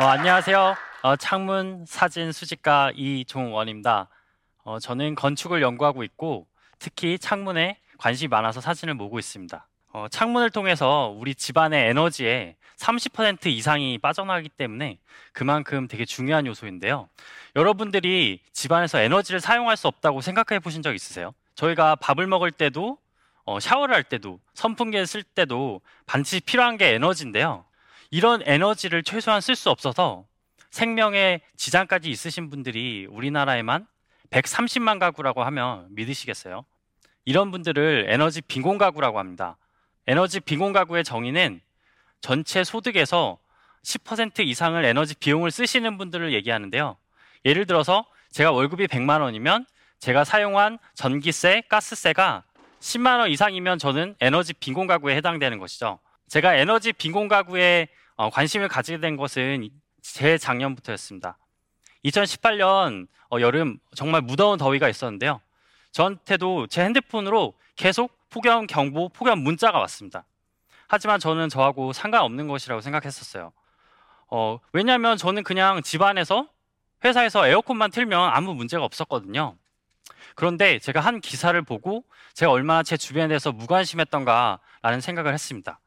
어, 안녕하세요. 어, 창문 사진 수집가 이종원입니다. 어, 저는 건축을 연구하고 있고 특히 창문에 관심이 많아서 사진을 모으고 있습니다. 어, 창문을 통해서 우리 집안의 에너지에 30% 이상이 빠져나가기 때문에 그만큼 되게 중요한 요소인데요. 여러분들이 집안에서 에너지를 사용할 수 없다고 생각해 보신 적 있으세요? 저희가 밥을 먹을 때도 어, 샤워를 할 때도 선풍기를 쓸 때도 반드시 필요한 게 에너지인데요. 이런 에너지를 최소한 쓸 수 없어서 생명에 지장까지 있으신 분들이 우리나라에만 130만 가구라고 하면 믿으시겠어요? 이런 분들을 에너지 빈곤 가구라고 합니다. 에너지 빈곤 가구의 정의는 전체 소득에서 10% 이상을 에너지 비용을 쓰시는 분들을 얘기하는데요. 예를 들어서 제가 월급이 100만 원이면 제가 사용한 전기세, 가스세가 10만 원 이상이면 저는 에너지 빈곤 가구에 해당되는 것이죠. 제가 에너지 빈곤 가구에 어, 관심을 가지게 된 것은 재작년부터였습니다. 2018년 어, 여름 정말 무더운 더위가 있었는데요. 저한테도 제 핸드폰으로 계속 폭염 경보, 폭염 문자가 왔습니다. 하지만 저는 저하고 상관없는 것이라고 생각했었어요. 어, 왜냐하면 저는 그냥 집안에서 회사에서 에어컨만 틀면 아무 문제가 없었거든요. 그런데 제가 한 기사를 보고 제가 얼마나 제 주변에 대해서 무관심했던가라는 생각을 했습니다.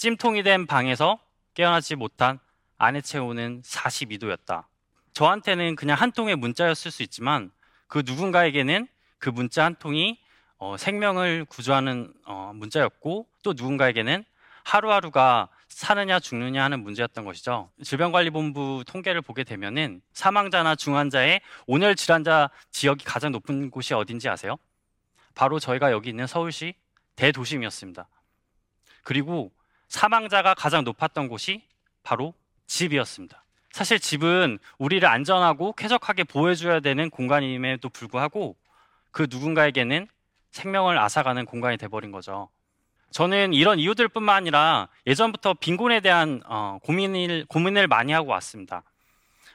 찜통이 된 방에서 깨어나지 못한 아내 체온은 42도였다. 저한테는 그냥 한 통의 문자였을 수 있지만 그 누군가에게는 그 문자 한 통이 어, 생명을 구조하는 어, 문자였고 또 누군가에게는 하루하루가 사느냐 죽느냐 하는 문제였던 것이죠. 질병관리본부 통계를 보게 되면은 사망자나 중환자의 온열 질환자 지역이 가장 높은 곳이 어딘지 아세요? 바로 저희가 여기 있는 서울시 대도심이었습니다. 그리고 사망자가 가장 높았던 곳이 바로 집이었습니다. 사실 집은 우리를 안전하고 쾌적하게 보호해줘야 되는 공간임에도 불구하고 그 누군가에게는 생명을 앗아가는 공간이 돼버린 거죠. 저는 이런 이유들뿐만 아니라 예전부터 빈곤에 대한 어, 고민을 고민을 많이 하고 왔습니다.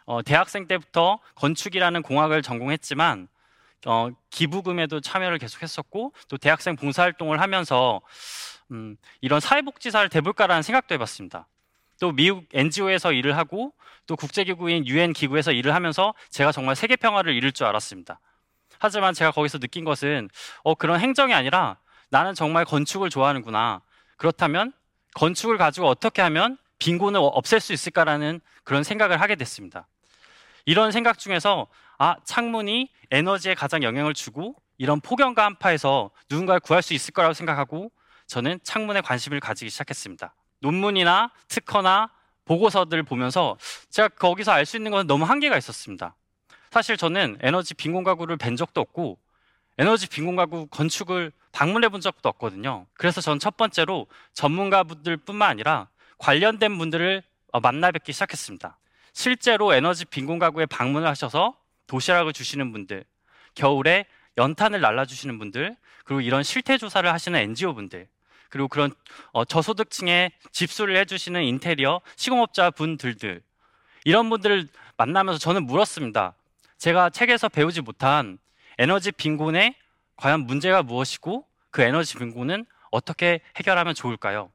어, 대학생 때부터 건축이라는 공학을 전공했지만 어, 기부금에도 참여를 계속했었고 또 대학생 봉사활동을 하면서 음, 이런 사회복지사를 대볼까라는 생각도 해봤습니다. 또 미국 NGO에서 일을 하고 또 국제기구인 UN 기구에서 일을 하면서 제가 정말 세계 평화를 이룰 줄 알았습니다. 하지만 제가 거기서 느낀 것은 어, 그런 행정이 아니라 나는 정말 건축을 좋아하는구나. 그렇다면 건축을 가지고 어떻게 하면 빈곤을 없앨 수 있을까라는 그런 생각을 하게 됐습니다. 이런 생각 중에서 아, 창문이 에너지에 가장 영향을 주고 이런 폭염과 한파에서 누군가를 구할 수 있을 거라고 생각하고 저는 창문에 관심을 가지기 시작했습니다. 논문이나 특허나 보고서들을 보면서 제가 거기서 알 수 있는 것은 너무 한계가 있었습니다. 사실 저는 에너지 빈곤 가구를 뵌 적도 없고 에너지 빈곤 가구 건축을 방문해 본 적도 없거든요. 그래서 전 첫 번째로 전문가분들 뿐만 아니라 관련된 분들을 어, 만나 뵙기 시작했습니다. 실제로 에너지 빈곤 가구에 방문을 하셔서 도시락을 주시는 분들, 겨울에 연탄을 날라주시는 분들, 그리고 이런 실태 조사를 하시는 NGO 분들, 그리고 그런 어, 저소득층에 집수를 해주시는 인테리어 시공업자 분들들 이런 분들을 만나면서 저는 물었습니다. 제가 책에서 배우지 못한 에너지 빈곤에 과연 문제가 무엇이고 그 에너지 빈곤은 어떻게 해결하면 좋을까요?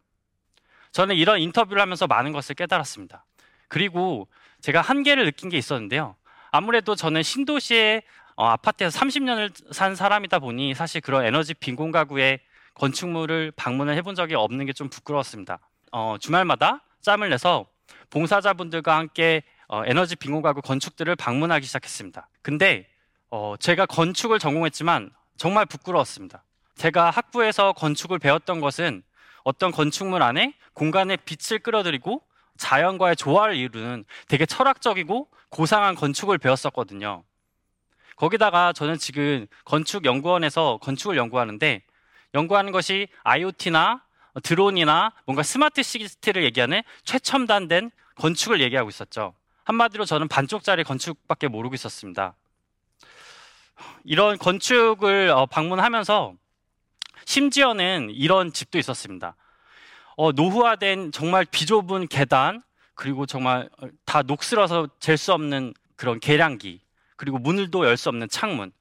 저는 이런 인터뷰를 하면서 많은 것을 깨달았습니다. 그리고 제가 한계를 느낀 게 있었는데요. 아무래도 저는 신도시의 어, 아파트에서 30년을 산 사람이다 보니 사실 그런 에너지 빈곤 가구의 건축물을 방문을 해본 적이 없는 게 좀 부끄러웠습니다. 어, 주말마다 짬을 내서 봉사자분들과 함께 어, 에너지 빈곤 가구 건축들을 방문하기 시작했습니다. 근데 어, 제가 건축을 전공했지만 정말 부끄러웠습니다. 제가 학부에서 건축을 배웠던 것은 어떤 건축물 안에 공간에 빛을 끌어들이고 자연과의 조화를 이루는 되게 철학적이고 고상한 건축을 배웠었거든요. 거기다가 저는 지금 건축연구원에서 건축을 연구하는데 연구하는 것이 IoT나 드론이나 뭔가 스마트 시티를 얘기하는 최첨단된 건축을 얘기하고 있었죠. 한마디로 저는 반쪽짜리 건축밖에 모르고 있었습니다. 이런 건축을 어, 방문하면서 심지어는 이런 집도 있었습니다. 어, 노후화된 정말 비좁은 계단, 그리고 정말 어, 다 녹슬어서 잴 수 없는 그런 계량기, 그리고 문을도 열 수 없는 창문.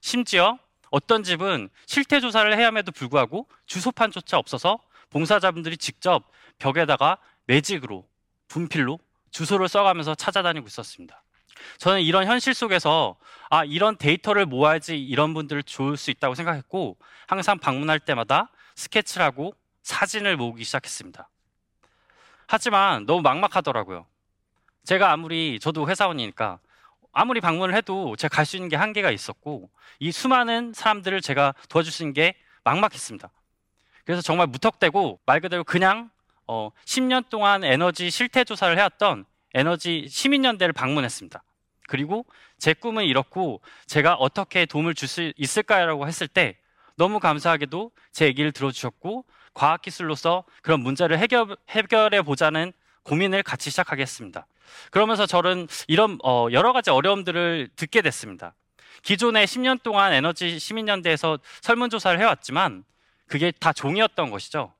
심지어 어떤 집은 실태 조사를 해야 함에도 불구하고 주소판조차 없어서 봉사자분들이 직접 벽에다가 매직으로 분필로 주소를 써가면서 찾아다니고 있었습니다. 저는 이런 현실 속에서 아 이런 데이터를 모아야지 이런 분들을 좋을 수 있다고 생각했고 항상 방문할 때마다 스케치를 하고 사진을 모으기 시작했습니다. 하지만 너무 막막하더라고요. 제가 아무리 저도 회사원이니까 아무리 방문을 해도 제가 갈 수 있는 게 한계가 있었고 이 수많은 사람들을 제가 도와줄 수 있는 게 막막했습니다. 그래서 정말 무턱대고 말 그대로 그냥 어, 10년 동안 에너지 실태 조사를 해왔던 에너지 시민연대를 방문했습니다. 그리고 제 꿈은 이렇고 제가 어떻게 도움을 줄 수 있을까라고 했을 때 너무 감사하게도 제 얘기를 들어주셨고 과학기술로서 그런 문제를 해결, 해결해 보자는 고민을 같이 시작하겠습니다. 그러면서 저는 이런 어, 여러 가지 어려움들을 듣게 됐습니다. 기존에 10년 동안 에너지 시민연대에서 설문조사를 해왔지만 그게 다 종이었던 것이죠.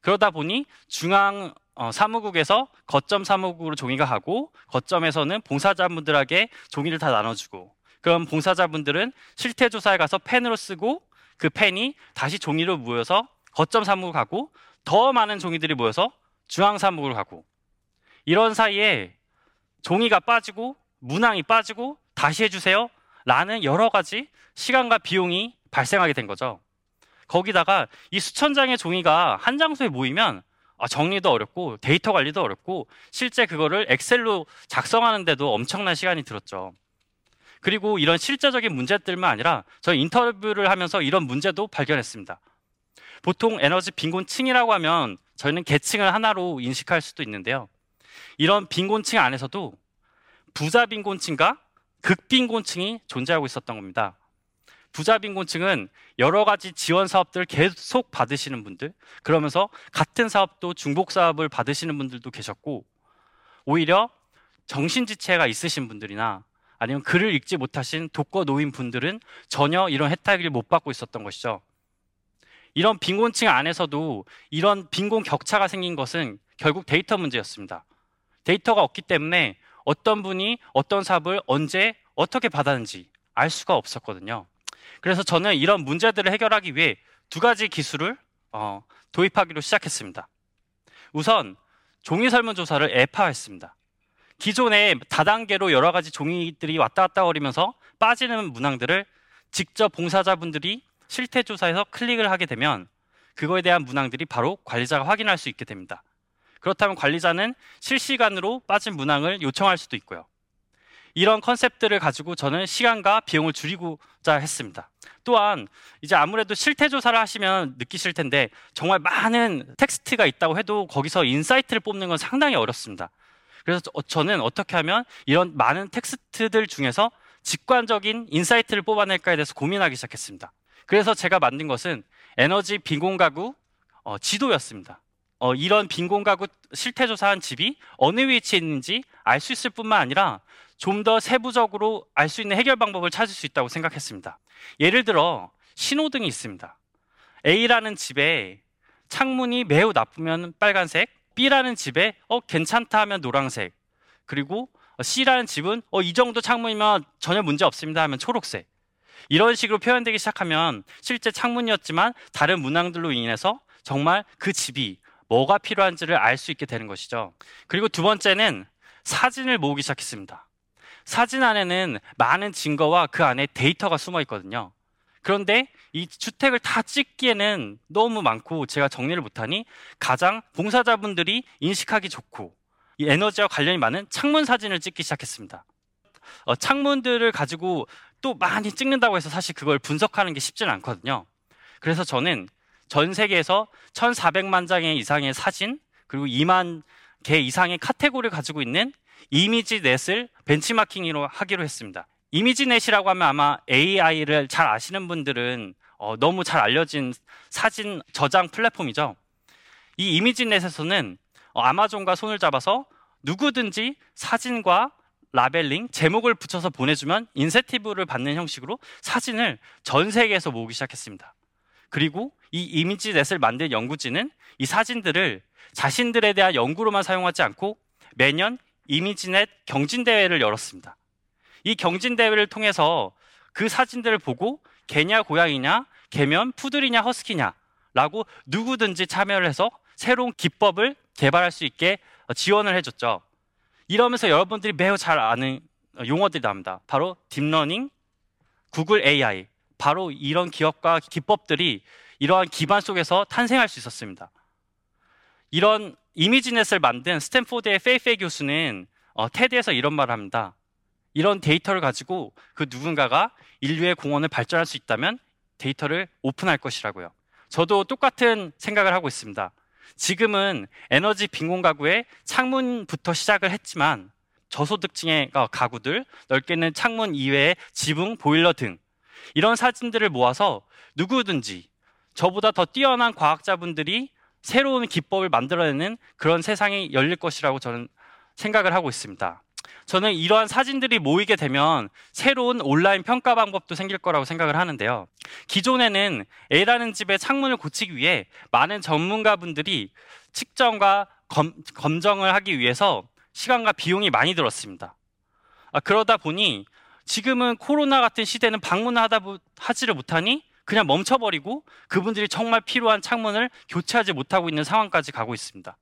그러다 보니 중앙 어, 사무국에서 거점 사무국으로 종이가 가고 거점에서는 봉사자분들에게 종이를 다 나눠주고 그럼 봉사자분들은 실태 조사에 가서 펜으로 쓰고 그 펜이 다시 종이로 모여서 거점 사무국 가고 더 많은 종이들이 모여서 중앙 사무국으로 가고 이런 사이에 종이가 빠지고 문항이 빠지고 다시 해주세요 라는 여러 가지 시간과 비용이 발생하게 된 거죠. 거기다가 이 수천 장의 종이가 한 장소에 모이면 아, 정리도 어렵고 데이터 관리도 어렵고 실제 그거를 엑셀로 작성하는데도 엄청난 시간이 들었죠. 그리고 이런 실제적인 문제들만 아니라 저희 인터뷰를 하면서 이런 문제도 발견했습니다. 보통 에너지 빈곤층이라고 하면 저희는 계층을 하나로 인식할 수도 있는데요. 이런 빈곤층 안에서도 부자 빈곤층과 극빈곤층이 존재하고 있었던 겁니다. 부자 빈곤층은 여러 가지 지원 사업들을 계속 받으시는 분들, 그러면서 같은 사업도 중복 사업을 받으시는 분들도 계셨고, 오히려 정신지체가 있으신 분들이나 아니면 글을 읽지 못하신 독거 노인 분들은 전혀 이런 혜택을 못 받고 있었던 것이죠. 이런 빈곤층 안에서도 이런 빈곤 격차가 생긴 것은 결국 데이터 문제였습니다. 데이터가 없기 때문에 어떤 분이 어떤 사업을 언제 어떻게 받았는지 알 수가 없었거든요. 그래서 저는 이런 문제들을 해결하기 위해 두 가지 기술을 어, 도입하기로 시작했습니다. 우선 종이 설문조사를 앱화했습니다. 기존에 다단계로 여러 가지 종이들이 왔다 갔다 거리면서 빠지는 문항들을 직접 봉사자분들이 실태 조사에서 클릭을 하게 되면 그거에 대한 문항들이 바로 관리자가 확인할 수 있게 됩니다. 그렇다면 관리자는 실시간으로 빠진 문항을 요청할 수도 있고요. 이런 컨셉들을 가지고 저는 시간과 비용을 줄이고자 했습니다. 또한 이제 아무래도 실태 조사를 하시면 느끼실 텐데 정말 많은 텍스트가 있다고 해도 거기서 insight를 뽑는 건 상당히 어렵습니다. 그래서 저는 어떻게 하면 이런 많은 텍스트들 중에서 직관적인 insight를 뽑아낼까에 대해서 고민하기 시작했습니다. 그래서 제가 만든 것은 에너지 빈곤 가구 어, 지도였습니다. 어, 이런 빈곤 가구 실태 조사한 집이 어느 위치에 있는지 알 수 있을 뿐만 아니라 좀 더 세부적으로 알 수 있는 해결 방법을 찾을 수 있다고 생각했습니다. 예를 들어 신호등이 있습니다. A라는 집에 창문이 매우 나쁘면 빨간색, B라는 집에 어 괜찮다 하면 노란색, 그리고 C라는 집은 어 이 정도 창문이면 전혀 문제 없습니다 하면 초록색. 이런 식으로 표현되기 시작하면 실제 창문이었지만 다른 문항들로 인해서 정말 그 집이 뭐가 필요한지를 알 수 있게 되는 것이죠. 그리고 두 번째는 사진을 모으기 시작했습니다. 사진 안에는 많은 증거와 그 안에 데이터가 숨어 있거든요. 그런데 이 주택을 다 찍기에는 너무 많고 제가 정리를 못하니 가장 봉사자분들이 인식하기 좋고 이 에너지와 관련이 많은 창문 사진을 찍기 시작했습니다. 어, 창문들을 가지고 또 많이 찍는다고 해서 사실 그걸 분석하는 게 쉽지는 않거든요. 그래서 저는 전 세계에서 1,400만 장의 이상의 사진 그리고 2만 개 이상의 카테고리를 가지고 있는 이미지넷을 벤치마킹으로 하기로 했습니다. 이미지넷이라고 하면 아마 AI를 잘 아시는 분들은 어, 너무 잘 알려진 사진 저장 플랫폼이죠. 이 이미지넷에서는 어, 아마존과 손을 잡아서 누구든지 사진과 라벨링, 제목을 붙여서 보내주면 인센티브를 받는 형식으로 사진을 전 세계에서 모으기 시작했습니다. 그리고 이 이미지넷을 만든 연구진은 이 사진들을 자신들에 대한 연구로만 사용하지 않고 매년 이미지넷 경진대회를 열었습니다. 이 경진대회를 통해서 그 사진들을 보고 개냐 고양이냐 개면 푸들이냐 허스키냐 라고 누구든지 참여를 해서 새로운 기법을 개발할 수 있게 지원을 해줬죠. 이 이러면서 여러분들이 매우 잘 아는 용어들이 나옵니다. 바로 deep learning, Google AI. 바로 이런 기업과 기법들이 이러한 기반 속에서 탄생할 수 있었습니다. 이런 ImageNet을 만든 Stanford의 페이페이 교수는 어, 테드에서 이런 말을 합니다. 이런 데이터를 가지고 그 누군가가 인류의 공원을 발전할 수 있다면 데이터를 오픈할 것이라고요. 저도 똑같은 생각을 하고 있습니다. 지금은 에너지 빈곤 가구의 창문부터 시작을 했지만 저소득층의 어, 가구들, 넓게는 창문 이외의 지붕, 보일러 등 이런 사진들을 모아서 누구든지 저보다 더 뛰어난 과학자분들이 새로운 기법을 만들어내는 그런 세상이 열릴 것이라고 저는 생각을 하고 있습니다. 저는 이러한 사진들이 모이게 되면 새로운 온라인 평가 방법도 생길 거라고 생각을 하는데요. 기존에는 A라는 집의 창문을 고치기 위해 많은 전문가분들이 측정과 검, 검정을 하기 위해서 시간과 비용이 많이 들었습니다. 아, 그러다 보니 지금은 코로나 같은 시대는 방문을 하다 하지를 못하니 그냥 멈춰버리고 그분들이 정말 필요한 창문을 교체하지 못하고 있는 상황까지 가고 있습니다.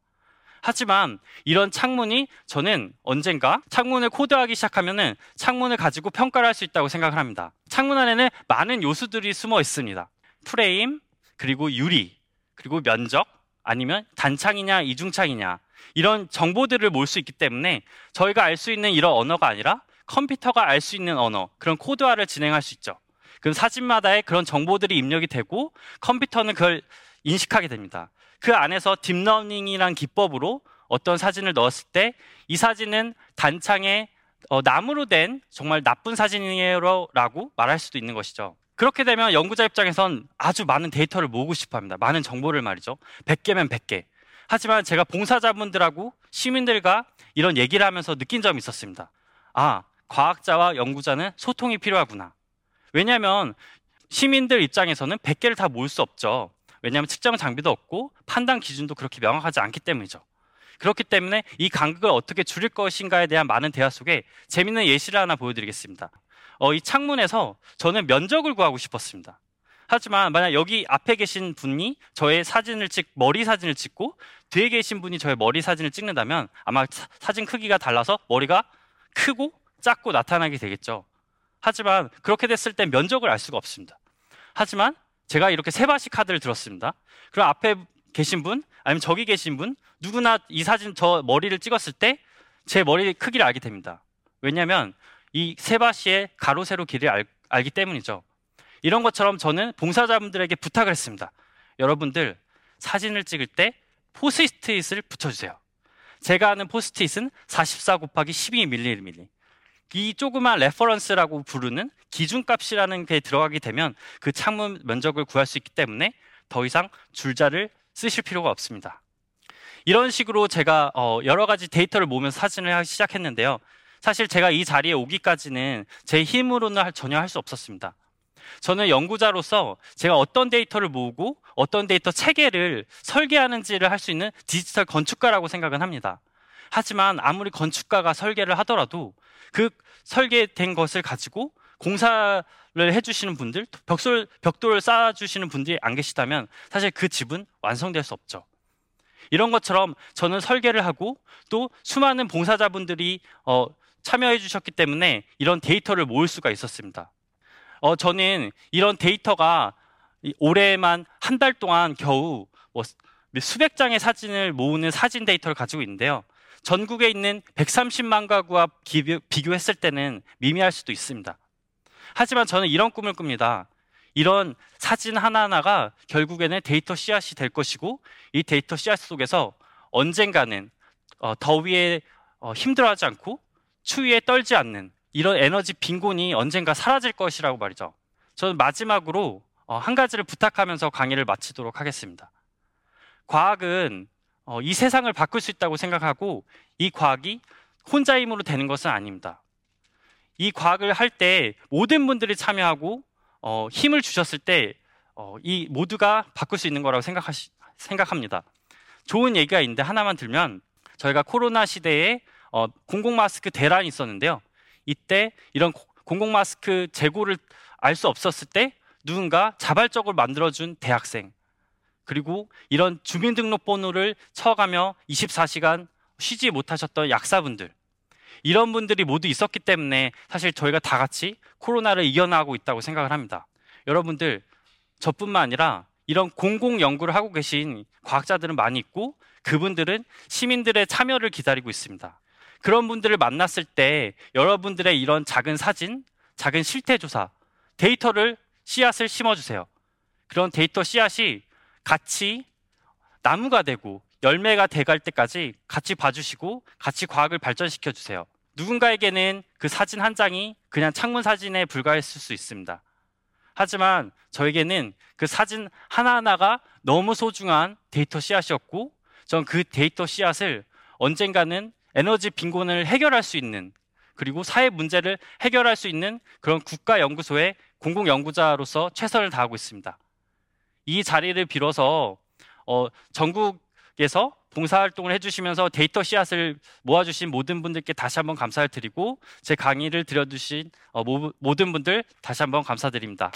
하지만 이런 창문이 저는 언젠가 창문을 코드하기 시작하면은 창문을 가지고 평가를 할 수 있다고 생각을 합니다. 창문 안에는 많은 요소들이 숨어 있습니다. 프레임, 그리고 유리, 그리고 면적, 아니면 단창이냐 이중창이냐 이런 정보들을 모을 수 있기 때문에 저희가 알 수 있는 이런 언어가 아니라 컴퓨터가 알 수 있는 언어, 그런 코드화를 진행할 수 있죠. 그럼 사진마다의 그런 정보들이 입력이 되고 컴퓨터는 그걸 인식하게 됩니다. 그 안에서 deep learning이란 기법으로 어떤 사진을 넣었을 때 이 사진은 단창에 어, 나무로 된 정말 나쁜 사진이라고 말할 수도 있는 것이죠. 그렇게 되면 연구자 입장에선 아주 많은 데이터를 모으고 싶어 합니다. 많은 정보를 말이죠. 100개면 100개. 하지만 제가 봉사자분들하고 시민들과 이런 얘기를 하면서 느낀 점이 있었습니다. 아, 과학자와 연구자는 소통이 필요하구나. 왜냐하면 시민들 입장에서는 100개를 다 모을 수 없죠. 왜냐하면 측정 장비도 없고 판단 기준도 그렇게 명확하지 않기 때문이죠. 그렇기 때문에 이 간극을 어떻게 줄일 것인가에 대한 많은 대화 속에 재밌는 예시를 하나 보여드리겠습니다. 어, 이 창문에서 저는 면적을 구하고 싶었습니다. 하지만 만약 여기 앞에 계신 분이 저의 사진을 찍 머리 사진을 찍고 뒤에 계신 분이 저의 머리 사진을 찍는다면 아마 사, 진 크기가 달라서 머리가 크고 작고 나타나게 되겠죠. 하지만 그렇게 됐을 때 면적을 알 수가 없습니다. 하지만 제가 이렇게 세 바시 카드를 들었습니다. 그럼 앞에 계신 분, 아니면 저기 계신 분, 누구나 이 사진 저 머리를 찍었을 때 제 머리 크기를 알게 됩니다. 왜냐하면 이 세 바시의 가로 세로 길이를 알, 알기 때문이죠. 이런 것처럼 저는 봉사자분들에게 부탁을 했습니다. 여러분들 사진을 찍을 때 포스트잇을 붙여주세요. 제가 아는 포스트잇은 44 곱하기 12mm. 이 조그만 reference라고 부르는 기준값이라는 게 들어가게 되면 그 창문 면적을 구할 수 있기 때문에 더 이상 줄자를 쓰실 필요가 없습니다. 이런 식으로 제가 어, 여러 가지 데이터를 모으면서 사진을 하기 시작했는데요. 사실 제가 이 자리에 오기까지는 제 힘으로는 전혀 할 수 없었습니다. 저는 연구자로서 제가 어떤 데이터를 모으고 어떤 데이터 체계를 설계하는지를 할 수 있는 디지털 건축가라고 생각은 합니다. 하지만 아무리 건축가가 설계를 하더라도 그 설계된 것을 가지고 공사를 해주시는 분들, 벽돌, 벽돌을 쌓아주시는 분들이 안 계시다면 사실 그 집은 완성될 수 없죠. 이런 것처럼 저는 설계를 하고 또 수많은 봉사자분들이 어, 참여해 주셨기 때문에 이런 데이터를 모을 수가 있었습니다. 어, 저는 이런 데이터가 올해만 한 달 동안 겨우 뭐 수백 장의 사진을 모으는 사진 데이터를 가지고 있는데요. 전국에 있는 130만 가구와 비교했을 때는 미미할 수도 있습니다. 하지만 저는 이런 꿈을 꿉니다. 이런 사진 하나하나가 결국에는 데이터 씨앗이 될 것이고 이 데이터 씨앗 속에서 언젠가는 어, 더위에 어, 힘들어하지 않고 추위에 떨지 않는 이런 에너지 빈곤이 언젠가 사라질 것이라고 말이죠. 저는 마지막으로 어, 한 가지를 부탁하면서 강의를 마치도록 하겠습니다. 과학은 어, 이 세상을 바꿀 수 있다고 생각하고 이 과학이 혼자 힘으로 되는 것은 아닙니다. 이 과학을 할 때 모든 분들이 참여하고 어, 힘을 주셨을 때이 어, 모두가 바꿀 수 있는 거라고 생각하시, 생각합니다. 좋은 얘기가 있는데 하나만 들면 저희가 코로나 시대에 어, 공공 마스크 대란이 있었는데요. 이때 이런 공공 마스크 재고를 알 수 없었을 때 누군가 자발적으로 만들어준 대학생 그리고 이런 주민등록번호를 쳐가며 24시간 쉬지 못하셨던 약사분들 이런 분들이 모두 있었기 때문에 사실 저희가 다 같이 코로나를 이겨나가고 있다고 생각을 합니다. 여러분들 저뿐만 아니라 이런 공공 연구를 하고 계신 과학자들은 많이 있고 그분들은 시민들의 참여를 기다리고 있습니다. 그런 분들을 만났을 때 여러분들의 이런 작은 사진, 작은 실태 조사, 데이터를 씨앗을 심어주세요. 그런 데이터 씨앗이 같이 나무가 되고 열매가 돼갈 때까지 같이 봐주시고 같이 과학을 발전시켜 주세요. 누군가에게는 그 사진 한 장이 그냥 창문 사진에 불과했을 수 있습니다. 하지만 저에게는 그 사진 하나하나가 너무 소중한 데이터 씨앗이었고, 전 그 데이터 씨앗을 언젠가는 에너지 빈곤을 해결할 수 있는 그리고 사회 문제를 해결할 수 있는 그런 국가 연구소의 공공 연구자로서 최선을 다하고 있습니다. 이 자리를 빌어서 어, 전국에서 봉사활동을 해주시면서 데이터 씨앗을 모아주신 모든 분들께 다시 한번 감사를 드리고 제 강의를 들어주신 어, 모, 모든 분들 다시 한번 감사드립니다.